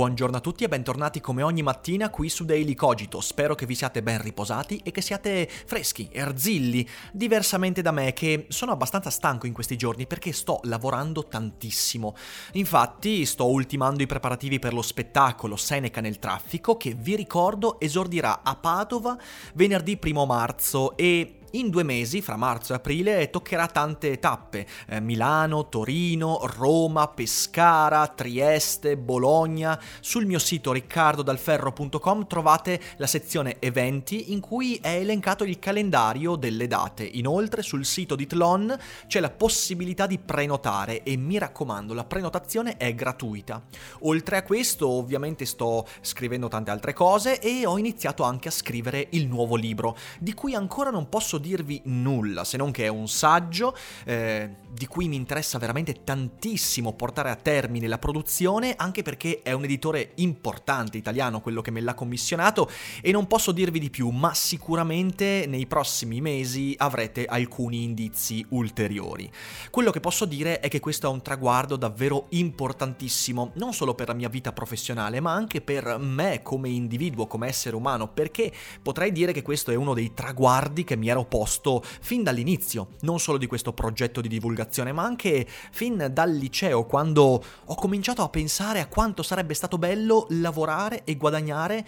Buongiorno a tutti e bentornati come ogni mattina qui su Daily Cogito. Spero che vi siate ben riposati e che siate freschi, erzilli, diversamente da me che sono abbastanza stanco in questi giorni perché sto lavorando tantissimo. Infatti sto ultimando i preparativi per lo spettacolo Seneca nel traffico che vi ricordo esordirà a Padova venerdì 1 marzo e in due mesi, fra marzo e aprile, toccherà tante tappe. Eh, Milano, Torino, Roma, Pescara, Trieste, Bologna. Sul mio sito riccardodalferro.com trovate la sezione eventi in cui è elencato il calendario delle date. Inoltre sul sito di Tlon c'è la possibilità di prenotare e mi raccomando, la prenotazione è gratuita. Oltre a questo, ovviamente sto scrivendo tante altre cose e ho iniziato anche a scrivere il nuovo libro, di cui ancora non posso dirvi nulla, se non che è un saggio eh, di cui mi interessa veramente tantissimo portare a termine la produzione, anche perché è un editore importante italiano quello che me l'ha commissionato e non posso dirvi di più, ma sicuramente nei prossimi mesi avrete alcuni indizi ulteriori. Quello che posso dire è che questo è un traguardo davvero importantissimo, non solo per la mia vita professionale, ma anche per me come individuo, come essere umano, perché potrei dire che questo è uno dei traguardi che mi ero posto fin dall'inizio, non solo di questo progetto di divulgazione, ma anche fin dal liceo, quando ho cominciato a pensare a quanto sarebbe stato bello lavorare e guadagnare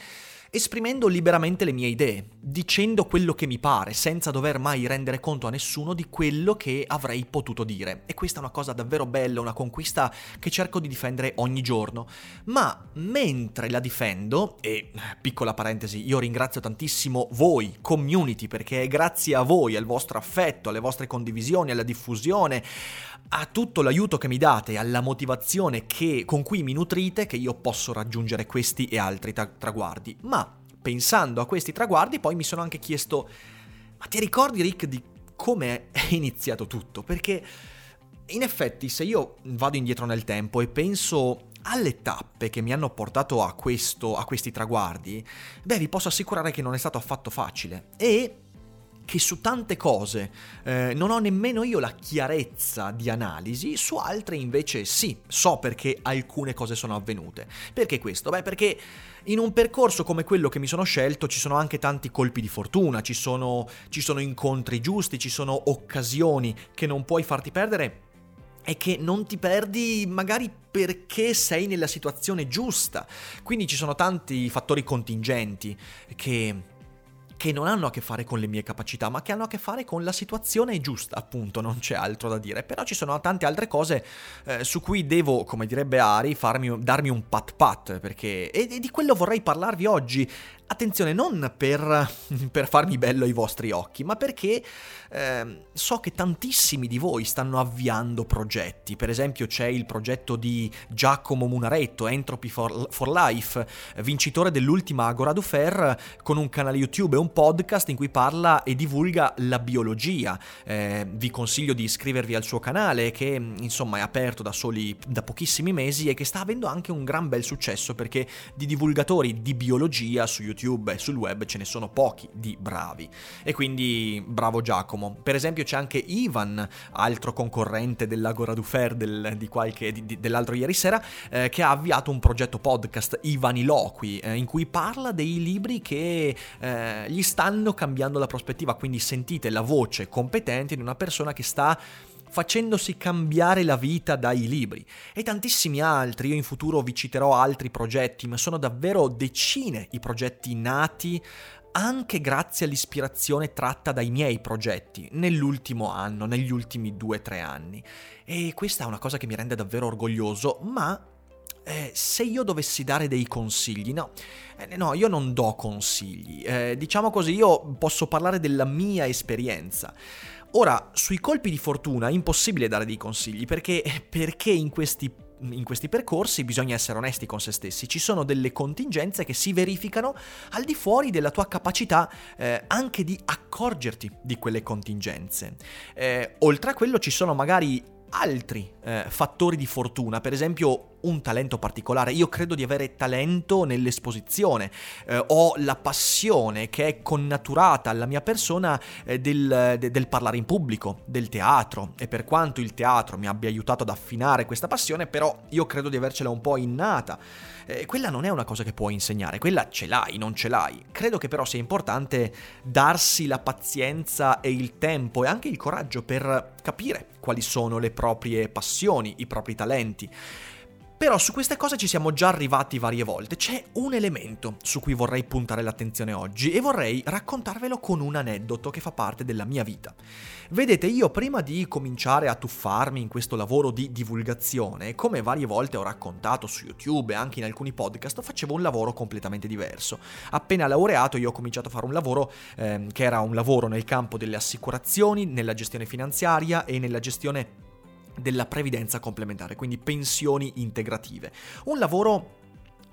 esprimendo liberamente le mie idee, dicendo quello che mi pare, senza dover mai rendere conto a nessuno di quello che avrei potuto dire. E questa è una cosa davvero bella, una conquista che cerco di difendere ogni giorno. Ma mentre la difendo, e piccola parentesi, io ringrazio tantissimo voi, community, perché è grazie a voi, al vostro affetto, alle vostre condivisioni, alla diffusione, a tutto l'aiuto che mi date, alla motivazione che, con cui mi nutrite, che io posso raggiungere questi e altri tra- traguardi. Ma pensando a questi traguardi, poi mi sono anche chiesto: ma ti ricordi, Rick, di come è iniziato tutto? Perché in effetti, se io vado indietro nel tempo e penso alle tappe che mi hanno portato a questo, a questi traguardi, beh, vi posso assicurare che non è stato affatto facile. E che su tante cose eh, non ho nemmeno io la chiarezza di analisi, su altre invece sì, so perché alcune cose sono avvenute. Perché questo? Beh, perché in un percorso come quello che mi sono scelto ci sono anche tanti colpi di fortuna, ci sono, ci sono incontri giusti, ci sono occasioni che non puoi farti perdere e che non ti perdi magari perché sei nella situazione giusta. Quindi ci sono tanti fattori contingenti che che non hanno a che fare con le mie capacità, ma che hanno a che fare con la situazione giusta, appunto, non c'è altro da dire. Però ci sono tante altre cose eh, su cui devo, come direbbe Ari, farmi, darmi un pat pat, perché... E, e di quello vorrei parlarvi oggi. Attenzione, non per, per, farmi bello ai vostri occhi, ma perché eh, so che tantissimi di voi stanno avviando progetti. Per esempio c'è il progetto di Giacomo Munaretto, Entropy for, for Life, vincitore dell'ultima Agora du Fer, con un canale YouTube e un podcast in cui parla e divulga la biologia. Eh, vi consiglio di iscrivervi al suo canale che insomma è aperto da soli da pochissimi mesi e che sta avendo anche un gran bel successo perché di divulgatori di biologia su YouTube e sul web ce ne sono pochi di bravi. E quindi bravo Giacomo. Per esempio c'è anche Ivan, altro concorrente dell'Agora du del, di qualche, di, dell'altro ieri sera, eh, che ha avviato un progetto podcast, Ivaniloqui, eh, in cui parla dei libri che eh, gli stanno cambiando la prospettiva. Quindi sentite la voce competente di una persona che sta facendosi cambiare la vita dai libri. E tantissimi altri, io in futuro vi citerò altri progetti, ma sono davvero decine i progetti nati anche grazie all'ispirazione tratta dai miei progetti nell'ultimo anno, negli ultimi due o tre anni. E questa è una cosa che mi rende davvero orgoglioso, ma eh, se io dovessi dare dei consigli, no, eh, no, io non do consigli, eh, diciamo così, io posso parlare della mia esperienza. Ora, sui colpi di fortuna è impossibile dare dei consigli perché, perché in questi in questi percorsi bisogna essere onesti con se stessi, ci sono delle contingenze che si verificano al di fuori della tua capacità eh, anche di accorgerti di quelle contingenze. Eh, oltre a quello ci sono magari altri eh, fattori di fortuna, per esempio un talento particolare. Io credo di avere talento nell'esposizione, eh, ho la passione che è connaturata alla mia persona eh, del, de, del, parlare in pubblico, del teatro e per quanto il teatro mi abbia aiutato ad affinare questa passione, però io credo di avercela un po' innata. Eh, quella non è una cosa che puoi insegnare, quella ce l'hai, non ce l'hai. Credo che però sia importante darsi la pazienza e il tempo e anche il coraggio per capire quali sono le proprie passioni, i propri talenti. Però su queste cose ci siamo già arrivati varie volte. C'è un elemento su cui vorrei puntare l'attenzione oggi e vorrei raccontarvelo con un aneddoto che fa parte della mia vita. Vedete, io prima di cominciare a tuffarmi in questo lavoro di divulgazione, come varie volte ho raccontato su YouTube e anche in alcuni podcast, facevo un lavoro completamente diverso. Appena laureato io ho cominciato a fare un lavoro eh, che era un lavoro nel campo delle assicurazioni, nella gestione finanziaria e nella gestione della previdenza complementare, quindi pensioni integrative. Un lavoro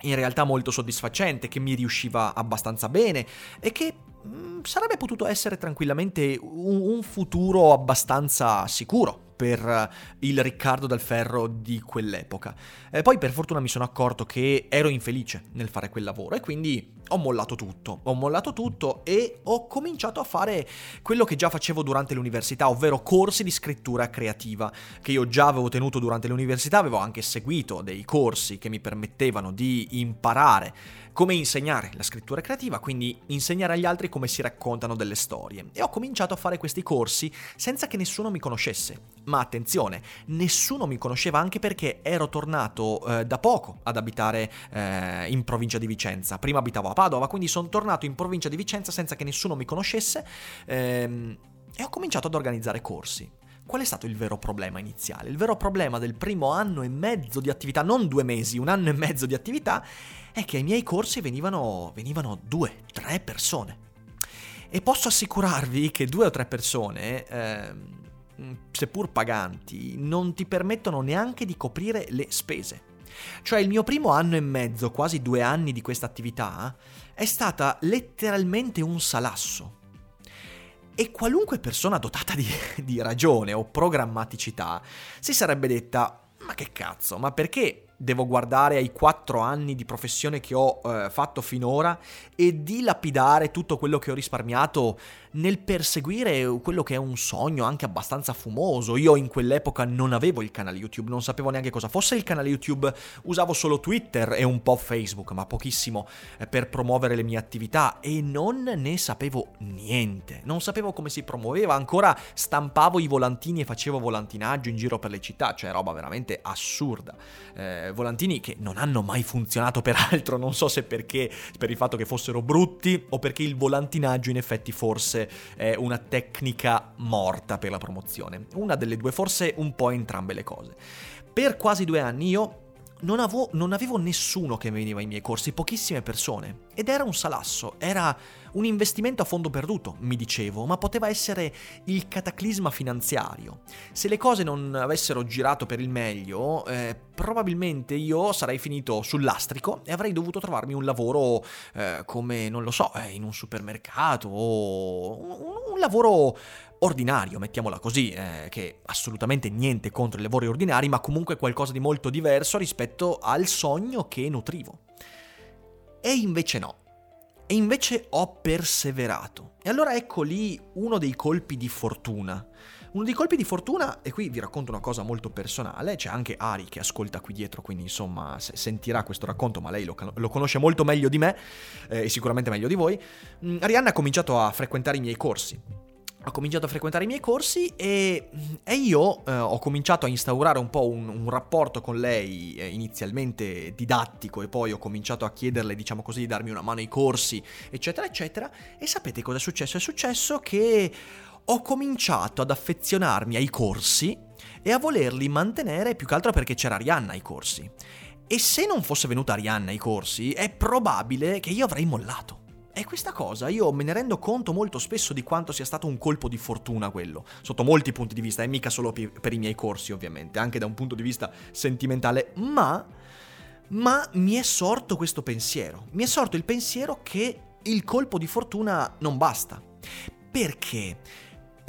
in realtà molto soddisfacente, che mi riusciva abbastanza bene e che mh, mm, sarebbe potuto essere tranquillamente un, un futuro abbastanza sicuro per il Riccardo dal Ferro di quell'epoca. E poi per fortuna mi sono accorto che ero infelice nel fare quel lavoro e quindi ho mollato tutto. Ho mollato tutto e ho cominciato a fare quello che già facevo durante l'università, ovvero corsi di scrittura creativa, che io già avevo tenuto durante l'università, avevo anche seguito dei corsi che mi permettevano di imparare come insegnare la scrittura creativa, quindi insegnare agli altri come si raccontano delle storie. E ho cominciato a fare questi corsi senza che nessuno mi conoscesse. Ma attenzione, nessuno mi conosceva anche perché ero tornato eh, da poco ad abitare eh, in provincia di Vicenza. Prima abitavo a Padova, quindi sono tornato in provincia di Vicenza senza che nessuno mi conoscesse ehm, e ho cominciato ad organizzare corsi. Qual è stato il vero problema iniziale? Il vero problema del primo anno e mezzo di attività, non due mesi, un anno e mezzo di attività, è che ai miei corsi venivano, venivano due, tre persone. E posso assicurarvi che due o tre persone, eh, seppur paganti, non ti permettono neanche di coprire le spese. Cioè il mio primo anno e mezzo, quasi due anni di questa attività, è stata letteralmente un salasso. E qualunque persona dotata di, di ragione o programmaticità si sarebbe detta, ma che cazzo, ma perché devo guardare ai quattro anni di professione che ho eh, fatto finora e dilapidare tutto quello che ho risparmiato nel perseguire quello che è un sogno anche abbastanza fumoso. Io in quell'epoca non avevo il canale YouTube, non sapevo neanche cosa fosse il canale YouTube, usavo solo Twitter e un po' Facebook, ma pochissimo eh, per promuovere le mie attività e non ne sapevo niente. Non sapevo come si promuoveva, ancora stampavo i volantini e facevo volantinaggio in giro per le città, cioè roba veramente assurda. Eh, volantini che non hanno mai funzionato peraltro, non so se perché per il fatto che fossero brutti o perché il volantinaggio in effetti forse fosse eh, una tecnica morta per la promozione. Una delle due, forse un po' entrambe le cose. Per quasi due anni io non avevo, non avevo, nessuno che veniva ai miei corsi, pochissime persone. Ed era un salasso, era un investimento a fondo perduto, mi dicevo, ma poteva essere il cataclisma finanziario. Se le cose non avessero girato per il meglio, eh, probabilmente io sarei finito sul lastrico e avrei dovuto trovarmi un lavoro eh, come, non lo so, eh, in un supermercato o un, un lavoro ordinario, mettiamola così, eh, che assolutamente niente contro i lavori ordinari, ma comunque qualcosa di molto diverso rispetto al sogno che nutrivo. E invece no. E invece ho perseverato. E allora ecco lì uno dei colpi di fortuna. Uno dei colpi di fortuna, e qui vi racconto una cosa molto personale, c'è anche Ari che ascolta qui dietro, quindi insomma sentirà questo racconto, ma lei lo, lo conosce molto meglio di me eh, e sicuramente meglio di voi. Mm, Arianna ha cominciato a frequentare i miei corsi ho cominciato a frequentare i miei corsi e, e io eh, ho cominciato a instaurare un po' un, un rapporto con lei eh, inizialmente didattico e poi ho cominciato a chiederle, diciamo così, di darmi una mano ai corsi, eccetera, eccetera. E sapete cosa è successo? È successo che ho cominciato ad affezionarmi ai corsi e a volerli mantenere più che altro perché c'era Arianna ai corsi. E se non fosse venuta Arianna ai corsi, è probabile che io avrei mollato. E questa cosa io me ne rendo conto molto spesso di quanto sia stato un colpo di fortuna quello, sotto molti punti di vista, e mica solo per i miei corsi ovviamente, anche da un punto di vista sentimentale, ma, ma mi è sorto questo pensiero, mi è sorto il pensiero che il colpo di fortuna non basta. Perché?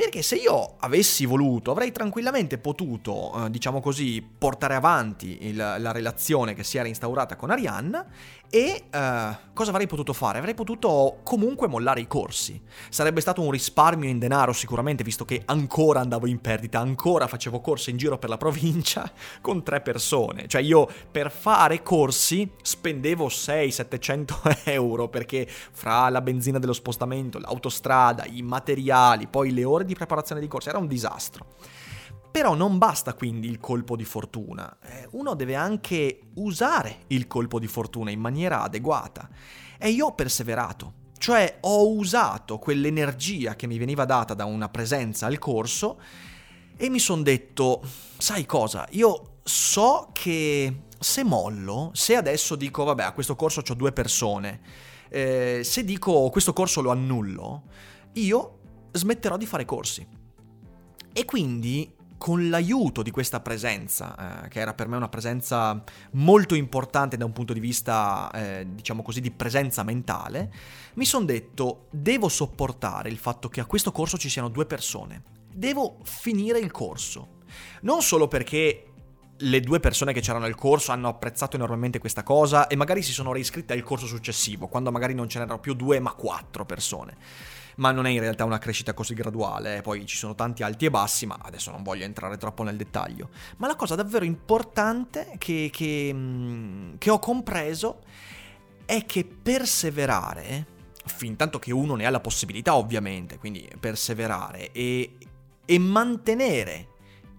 Perché se io avessi voluto, avrei tranquillamente potuto, eh, diciamo così, portare avanti il, la relazione che si era instaurata con Arianna e uh, cosa avrei potuto fare? Avrei potuto comunque mollare i corsi. Sarebbe stato un risparmio in denaro sicuramente, visto che ancora andavo in perdita, ancora facevo corsi in giro per la provincia con tre persone. Cioè io per fare corsi spendevo 600-700 euro perché fra la benzina dello spostamento, l'autostrada, i materiali, poi le ore di preparazione di corsi, era un disastro. Però non basta quindi il colpo di fortuna, eh, uno deve anche usare il colpo di fortuna in maniera adeguata. E io ho perseverato, cioè ho usato quell'energia che mi veniva data da una presenza al corso e mi sono detto, sai cosa, io so che se mollo, se adesso dico, vabbè, a questo corso ho due persone, eh, se dico questo corso lo annullo, io smetterò di fare corsi. E quindi con l'aiuto di questa presenza, eh, che era per me una presenza molto importante da un punto di vista, eh, diciamo così, di presenza mentale, mi sono detto, devo sopportare il fatto che a questo corso ci siano due persone. Devo finire il corso. Non solo perché le due persone che c'erano al corso hanno apprezzato enormemente questa cosa e magari si sono reiscritte al corso successivo, quando magari non ce n'erano più due ma quattro persone ma non è in realtà una crescita così graduale, poi ci sono tanti alti e bassi, ma adesso non voglio entrare troppo nel dettaglio. Ma la cosa davvero importante che, che, mm, che ho compreso è che perseverare, fin tanto che uno ne ha la possibilità ovviamente, quindi perseverare e, e mantenere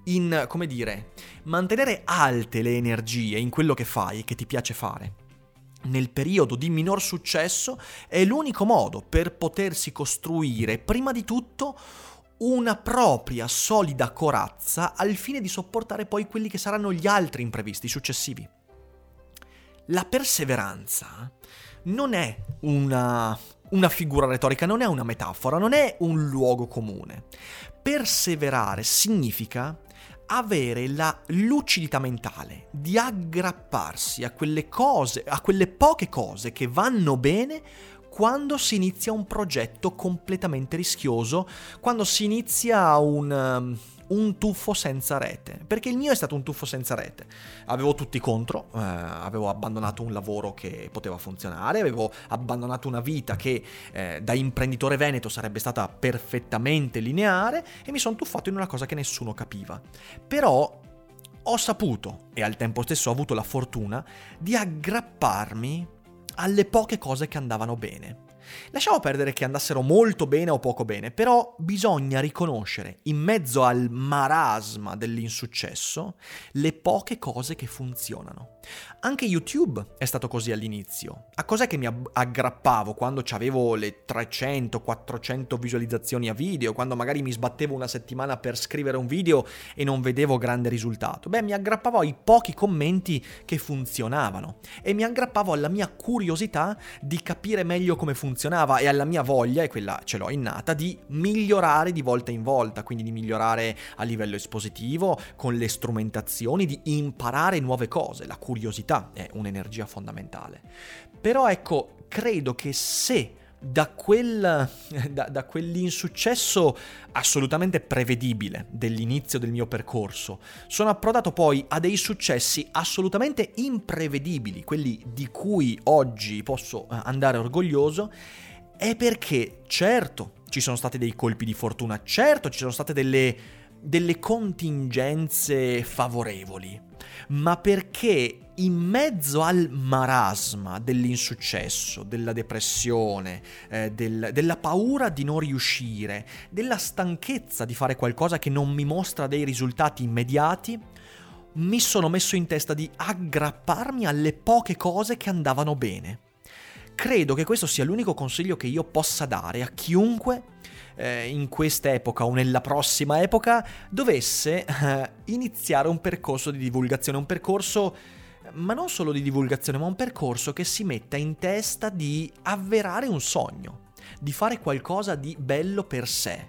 in, come dire, mantenere alte le energie in quello che fai e che ti piace fare nel periodo di minor successo è l'unico modo per potersi costruire prima di tutto una propria solida corazza al fine di sopportare poi quelli che saranno gli altri imprevisti successivi. La perseveranza non è una, una figura retorica, non è una metafora, non è un luogo comune. Perseverare significa avere la lucidità mentale di aggrapparsi a quelle cose, a quelle poche cose che vanno bene quando si inizia un progetto completamente rischioso, quando si inizia un, um, un tuffo senza rete, perché il mio è stato un tuffo senza rete. Avevo tutti contro, eh, avevo abbandonato un lavoro che poteva funzionare, avevo abbandonato una vita che eh, da imprenditore veneto sarebbe stata perfettamente lineare e mi sono tuffato in una cosa che nessuno capiva. Però ho saputo, e al tempo stesso ho avuto la fortuna, di aggrapparmi alle poche cose che andavano bene. Lasciamo perdere che andassero molto bene o poco bene, però bisogna riconoscere, in mezzo al marasma dell'insuccesso, le poche cose che funzionano. Anche YouTube è stato così all'inizio. A cos'è che mi aggrappavo quando avevo le 300-400 visualizzazioni a video, quando magari mi sbattevo una settimana per scrivere un video e non vedevo grande risultato? Beh, mi aggrappavo ai pochi commenti che funzionavano e mi aggrappavo alla mia curiosità di capire meglio come funzionava e alla mia voglia, e quella ce l'ho innata, di migliorare di volta in volta, quindi di migliorare a livello espositivo, con le strumentazioni, di imparare nuove cose. La curiosità è un'energia fondamentale. Però ecco, credo che se da, quel, da, da, quell'insuccesso assolutamente prevedibile dell'inizio del mio percorso, sono approdato poi a dei successi assolutamente imprevedibili, quelli di cui oggi posso eh, andare orgoglioso, è perché certo ci sono stati dei colpi di fortuna, certo ci sono state delle delle contingenze favorevoli, ma perché in mezzo al marasma dell'insuccesso, della depressione, eh, del, della paura di non riuscire, della stanchezza di fare qualcosa che non mi mostra dei risultati immediati, mi sono messo in testa di aggrapparmi alle poche cose che andavano bene. Credo che questo sia l'unico consiglio che io possa dare a chiunque eh, in questa epoca o nella prossima epoca dovesse eh, iniziare un percorso di divulgazione, un percorso ma non solo di divulgazione, ma un percorso che si metta in testa di avverare un sogno, di fare qualcosa di bello per sé.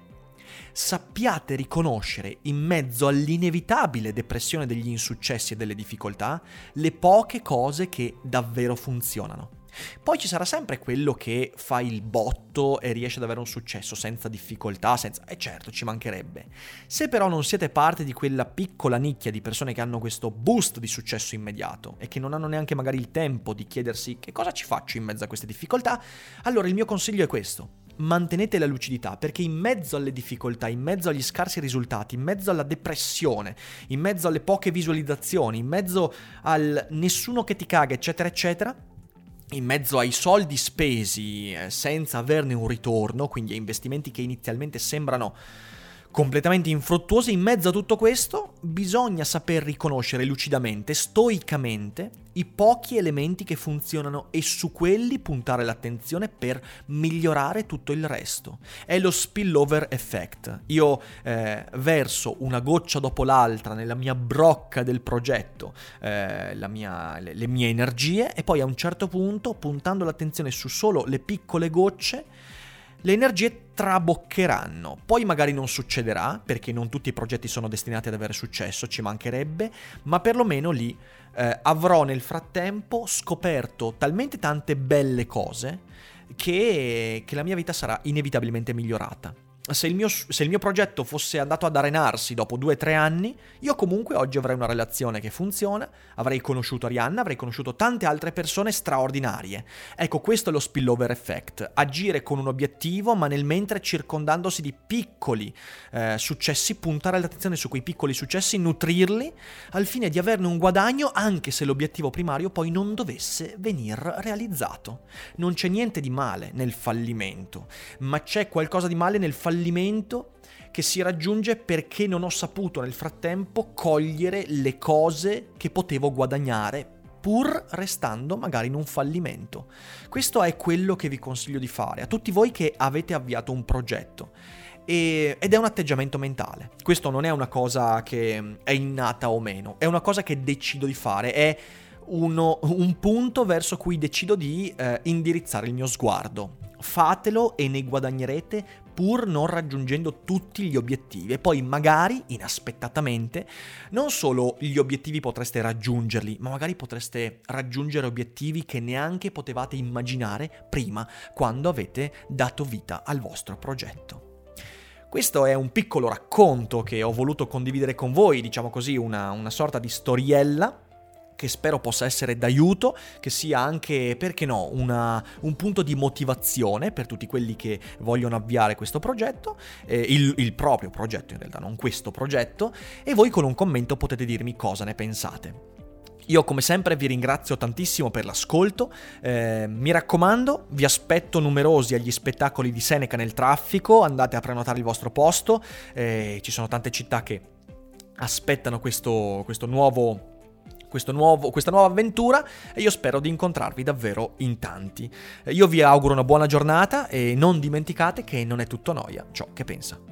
Sappiate riconoscere in mezzo all'inevitabile depressione degli insuccessi e delle difficoltà le poche cose che davvero funzionano. Poi ci sarà sempre quello che fa il botto e riesce ad avere un successo senza difficoltà, senza... E eh certo, ci mancherebbe. Se però non siete parte di quella piccola nicchia di persone che hanno questo boost di successo immediato e che non hanno neanche magari il tempo di chiedersi che cosa ci faccio in mezzo a queste difficoltà, allora il mio consiglio è questo. Mantenete la lucidità perché in mezzo alle difficoltà, in mezzo agli scarsi risultati, in mezzo alla depressione, in mezzo alle poche visualizzazioni, in mezzo al nessuno che ti caga, eccetera, eccetera, in mezzo ai soldi spesi eh, senza averne un ritorno, quindi a investimenti che inizialmente sembrano completamente infruttuose, in mezzo a tutto questo bisogna saper riconoscere lucidamente, stoicamente, i pochi elementi che funzionano e su quelli puntare l'attenzione per migliorare tutto il resto. È lo spillover effect. Io eh, verso una goccia dopo l'altra nella mia brocca del progetto eh, mia, le, le mie energie e poi a un certo punto, puntando l'attenzione su solo le piccole gocce, le energie traboccheranno. Poi magari non succederà, perché non tutti i progetti sono destinati ad avere successo, ci mancherebbe, ma perlomeno lì eh, avrò nel frattempo scoperto talmente tante belle cose che, che la mia vita sarà inevitabilmente migliorata se il, mio, se il, mio, progetto fosse andato ad arenarsi dopo due o tre anni, io comunque oggi avrei una relazione che funziona, avrei conosciuto Arianna, avrei conosciuto tante altre persone straordinarie. Ecco, questo è lo spillover effect, agire con un obiettivo, ma nel mentre circondandosi di piccoli eh, successi, puntare l'attenzione su quei piccoli successi, nutrirli, al fine di averne un guadagno anche se l'obiettivo primario poi non dovesse venir realizzato. Non c'è niente di male nel fallimento, ma c'è qualcosa di male nel fallimento fallimento che si raggiunge perché non ho saputo nel frattempo cogliere le cose che potevo guadagnare pur restando magari in un fallimento. Questo è quello che vi consiglio di fare a tutti voi che avete avviato un progetto. E, ed è un atteggiamento mentale. Questo non è una cosa che è innata o meno, è una cosa che decido di fare, è uno, un punto verso cui decido di eh, indirizzare il mio sguardo. Fatelo e ne guadagnerete pur non raggiungendo tutti gli obiettivi e poi magari, inaspettatamente, non solo gli obiettivi potreste raggiungerli, ma magari potreste raggiungere obiettivi che neanche potevate immaginare prima quando avete dato vita al vostro progetto. Questo è un piccolo racconto che ho voluto condividere con voi, diciamo così, una, una sorta di storiella che spero possa essere d'aiuto, che sia anche, perché no, una, un punto di motivazione per tutti quelli che vogliono avviare questo progetto, eh, il, il proprio progetto in realtà, non questo progetto, e voi con un commento potete dirmi cosa ne pensate. Io come sempre vi ringrazio tantissimo per l'ascolto, eh, mi raccomando, vi aspetto numerosi agli spettacoli di Seneca nel traffico, andate a prenotare il vostro posto, eh, ci sono tante città che aspettano questo, questo nuovo nuovo, questa nuova avventura e io spero di incontrarvi davvero in tanti. Io vi auguro una buona giornata e non dimenticate che non è tutto noia ciò che pensa.